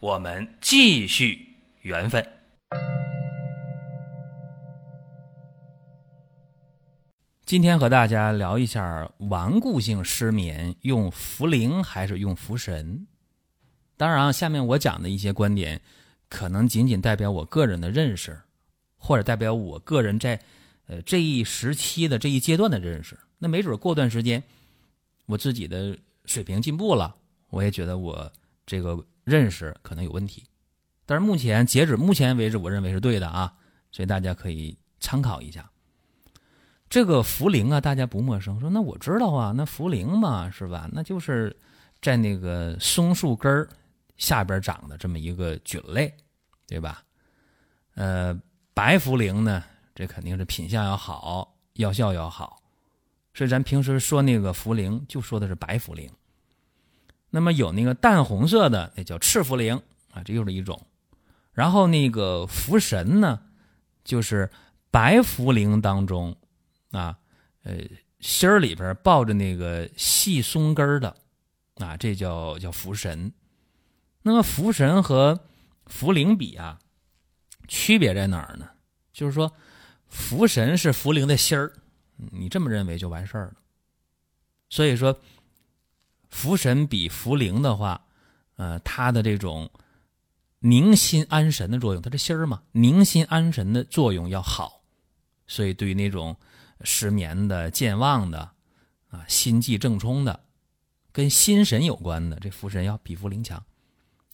我们继续缘分。今天和大家聊一下顽固性失眠用茯苓还是用茯神。当然，下面我讲的一些观点，可能仅仅代表我个人的认识，或者代表我个人在呃这一时期的这一阶段的认识。那没准过段时间，我自己的水平进步了，我也觉得我这个认识可能有问题。但是目前截止目前为止，我认为是对的啊，所以大家可以参考一下。这个茯苓啊，大家不陌生。说那我知道啊，那茯苓嘛，是吧？那就是在那个松树根儿下边长的这么一个菌类，对吧？呃，白茯苓呢，这肯定是品相要好，药效要好。所以咱平时说那个茯苓，就说的是白茯苓。那么有那个淡红色的，那叫赤茯苓啊，这又是一种。然后那个茯神呢，就是白茯苓当中。啊，呃，芯儿里边抱着那个细松根的，啊，这叫叫茯神。那么茯神和茯苓比啊，区别在哪儿呢？就是说，茯神是茯苓的心儿，你这么认为就完事儿了。所以说，茯神比茯苓的话，呃，它的这种宁心安神的作用，它这心儿嘛，宁心安神的作用要好，所以对于那种。失眠的、健忘的，啊，心悸正冲的，跟心神有关的，这茯神要比茯苓强。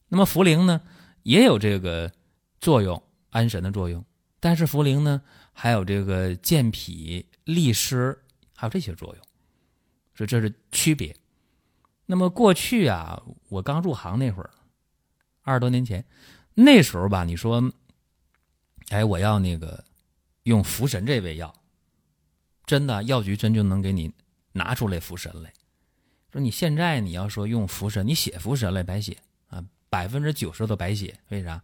那么茯苓呢，也有这个作用，安神的作用。但是茯苓呢，还有这个健脾利湿，还有这些作用，所以这是区别。那么过去啊，我刚入行那会儿，二十多年前，那时候吧，你说，哎，我要那个用茯神这味药。真的，药局真就能给你拿出来茯神来。说你现在你要说用茯神，你写茯神来白写啊，百分之九十都白写。为啥？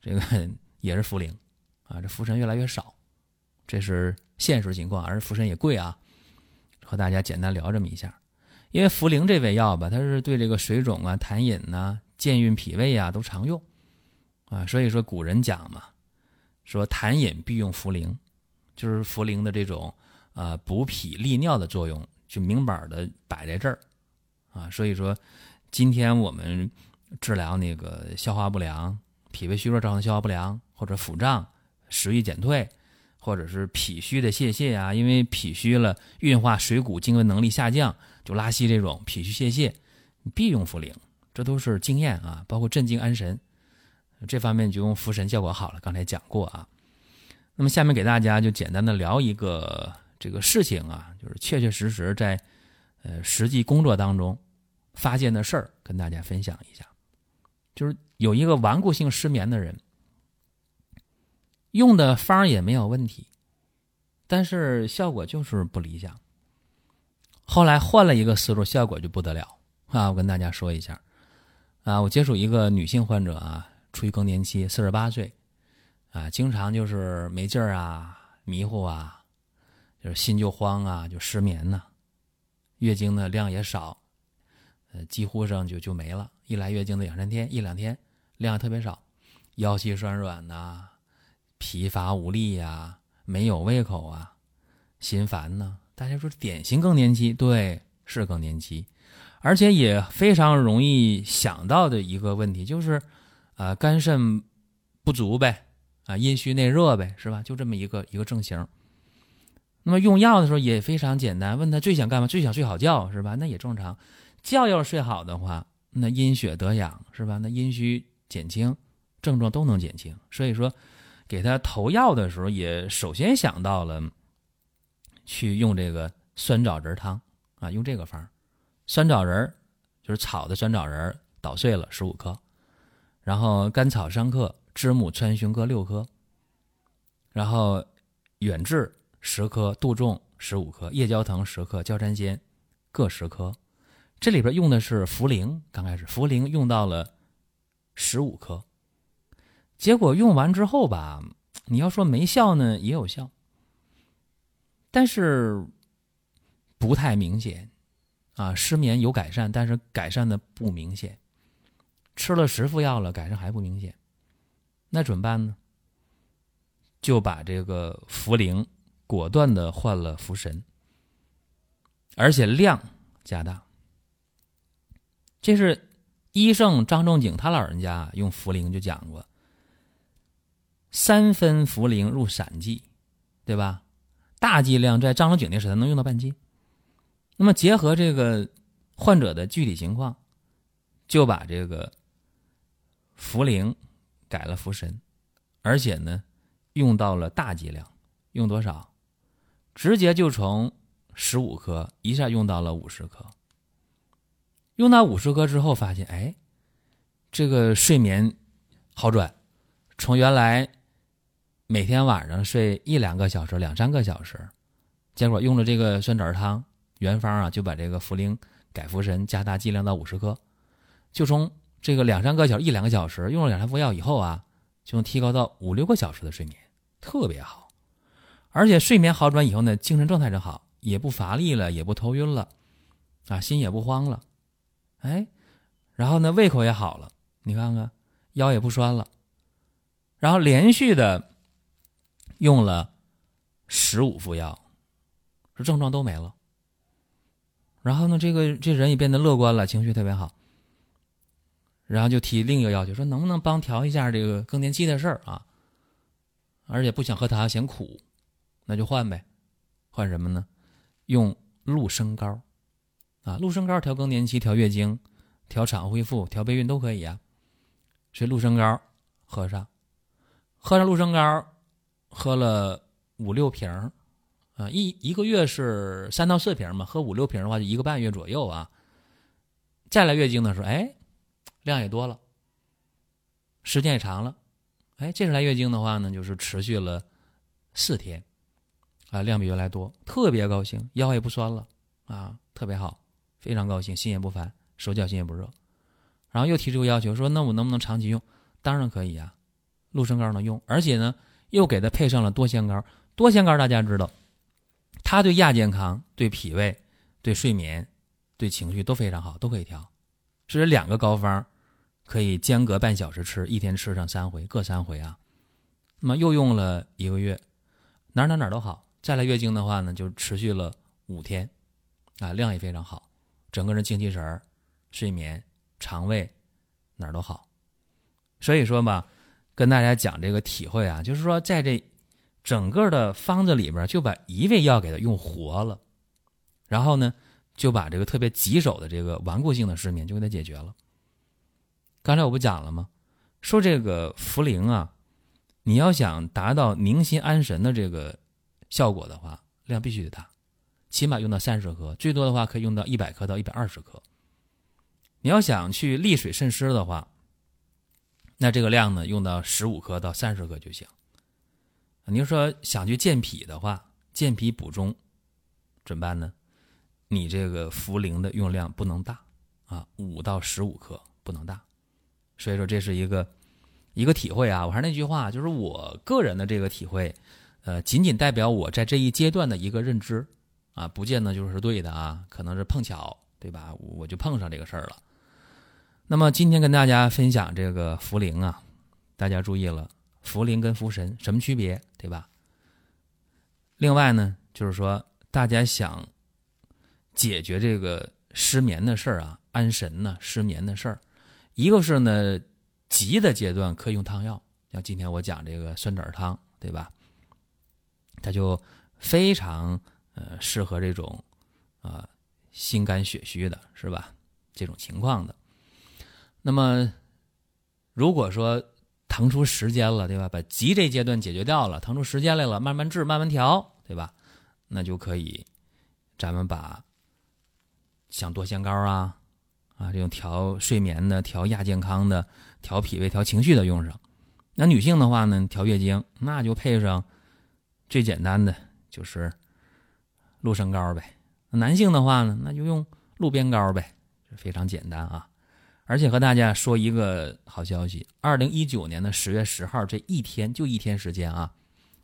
这个 也是茯苓啊，这茯神越来越少，这是现实情况。而茯神也贵啊，和大家简单聊这么一下。因为茯苓这味药吧，它是对这个水肿啊、痰饮呐、健运脾胃啊都常用啊。所以说古人讲嘛，说痰饮必用茯苓，就是茯苓的这种。啊，补脾利尿的作用就明摆的摆在这儿，啊，所以说今天我们治疗那个消化不良、脾胃虚弱造成消化不良，或者腹胀、食欲减退，或者是脾虚的泄泻啊，因为脾虚了，运化水谷精微能力下降，就拉稀这种脾虚泄泻，必用茯苓，这都是经验啊，包括镇静安神这方面就用茯神效果好了，刚才讲过啊。那么下面给大家就简单的聊一个。这个事情啊，就是确确实实在，呃，实际工作当中发现的事儿，跟大家分享一下。就是有一个顽固性失眠的人，用的方也没有问题，但是效果就是不理想。后来换了一个思路，效果就不得了啊！我跟大家说一下啊，我接触一个女性患者啊，处于更年期，四十八岁，啊，经常就是没劲儿啊，迷糊啊。就是心就慌啊，就失眠呐，月经的量也少，呃，几乎上就就没了。一来月经的两三天，一两天量特别少，腰膝酸软呐，疲乏无力呀，没有胃口啊，心烦呐。大家说典型更年期，对，是更年期，而且也非常容易想到的一个问题就是，啊，肝肾不足呗，啊，阴虚内热呗，是吧？就这么一个一个症型。那么用药的时候也非常简单，问他最想干嘛？最想睡好觉，是吧？那也正常。觉要是睡好的话，那阴血得养，是吧？那阴虚减轻，症状都能减轻。所以说，给他投药的时候，也首先想到了去用这个酸枣仁汤啊，用这个方酸枣仁就是炒的酸枣仁捣碎了十五克，然后甘草三克，知母川芎各六颗，然后远志十颗，杜仲十五颗，夜交藤十克，焦山仙各十颗。这里边用的是茯苓，刚开始茯苓用到了十五颗，结果用完之后吧，你要说没效呢，也有效，但是不太明显啊。失眠有改善，但是改善的不明显。吃了十副药了，改善还不明显，那怎么办呢？就把这个茯苓果断的换了茯神，而且量加大。这是医圣张仲景他老人家用茯苓就讲过，三分茯苓入散剂，对吧？大剂量在张仲景那时才能用到半斤。那么结合这个患者的具体情况，就把这个。茯苓改了茯神，而且呢，用到了大剂量，用多少？直接就从十五克一下用到了五十克。用到五十克之后，发现哎，这个睡眠好转，从原来每天晚上睡一两个小时、两三个小时，结果用了这个酸枣汤原方啊，就把这个茯苓改茯神加大剂量到五十克，就从。这个两三个小时，一两个小时，用了两三副药以后啊，就能提高到五六个小时的睡眠，特别好。而且睡眠好转以后呢，精神状态是好，也不乏力了，也不头晕了，啊，心也不慌了，哎，然后呢，胃口也好了，你看看，腰也不酸了。然后连续的用了十五副药，这症状都没了。然后呢，这个这人也变得乐观了，情绪特别好。然后就提另一个要求，说能不能帮调一下这个更年期的事儿啊？而且不想喝汤，嫌苦，那就换呗。换什么呢？用鹿参膏啊，鹿参膏调更年期、调月经、调产后恢复、调备孕都可以啊。所以鹿参膏喝上，喝上鹿参膏，喝了五六瓶啊，一一个月是三到四瓶嘛，喝五六瓶的话就一个半月左右啊。再来月经的时候，哎。量也多了，时间也长了，哎，这次来月经的话呢，就是持续了四天，啊，量比原来多，特别高兴，腰也不酸了，啊，特别好，非常高兴，心也不烦，手脚心也不热，然后又提出个要求，说那我能不能长期用？当然可以呀，鹿参膏能用，而且呢，又给他配上了多仙膏，多仙膏大家知道，它对亚健康、对脾胃、对睡眠、对情绪都非常好，都可以调，这是两个膏方。可以间隔半小时吃，一天吃上三回，各三回啊。那么又用了一个月，哪哪哪都好。再来月经的话呢，就持续了五天，啊，量也非常好，整个人精气神、睡眠、肠胃哪儿都好。所以说吧，跟大家讲这个体会啊，就是说在这整个的方子里边，就把一味药给它用活了，然后呢，就把这个特别棘手的这个顽固性的失眠就给它解决了。刚才我不讲了吗？说这个茯苓啊，你要想达到宁心安神的这个效果的话，量必须得大，起码用到三十克，最多的话可以用到一百克到一百二十克。你要想去利水渗湿的话，那这个量呢，用到十五克到三十克就行。你说想去健脾的话，健脾补中怎么办呢？你这个茯苓的用量不能大啊，五到十五克不能大。所以说这是一个一个体会啊！我还是那句话，就是我个人的这个体会，呃，仅仅代表我在这一阶段的一个认知啊，不见得就是对的啊，可能是碰巧，对吧？我就碰上这个事儿了。那么今天跟大家分享这个茯苓啊，大家注意了，茯苓跟茯神什么区别，对吧？另外呢，就是说大家想解决这个失眠的事儿啊，安神呢，失眠的事儿。一个是呢，急的阶段可以用汤药，像今天我讲这个酸枣汤，对吧？它就非常呃适合这种啊心肝血虚的，是吧？这种情况的。那么如果说腾出时间了，对吧？把急这阶段解决掉了，腾出时间来了，慢慢治，慢慢调，对吧？那就可以，咱们把像多腺膏啊。啊，这种调睡眠的、调亚健康的、调脾胃、调情绪的用上，那女性的话呢，调月经那就配上最简单的就是鹿参膏呗。男性的话呢，那就用鹿鞭膏呗，非常简单啊。而且和大家说一个好消息：二零一九年的十月十号这一天就一天时间啊，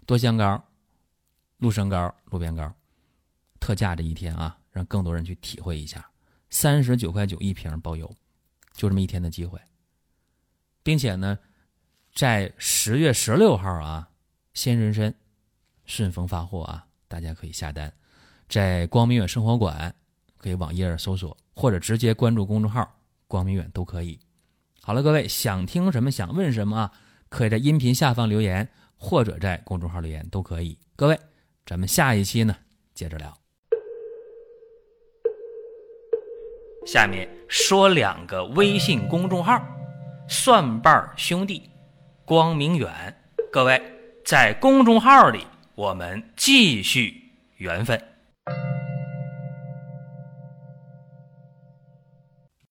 多香膏、鹿参膏、鹿鞭膏特价这一天啊，让更多人去体会一下，三十九块九一瓶包邮，就这么一天的机会，并且呢。在十月十六号啊，鲜人参顺丰发货啊，大家可以下单，在光明远生活馆可以网页搜索，或者直接关注公众号“光明远”都可以。好了，各位想听什么想问什么啊，可以在音频下方留言，或者在公众号留言都可以。各位，咱们下一期呢接着聊。下面说两个微信公众号：蒜瓣兄弟。光明远，各位在公众号里，我们继续缘分。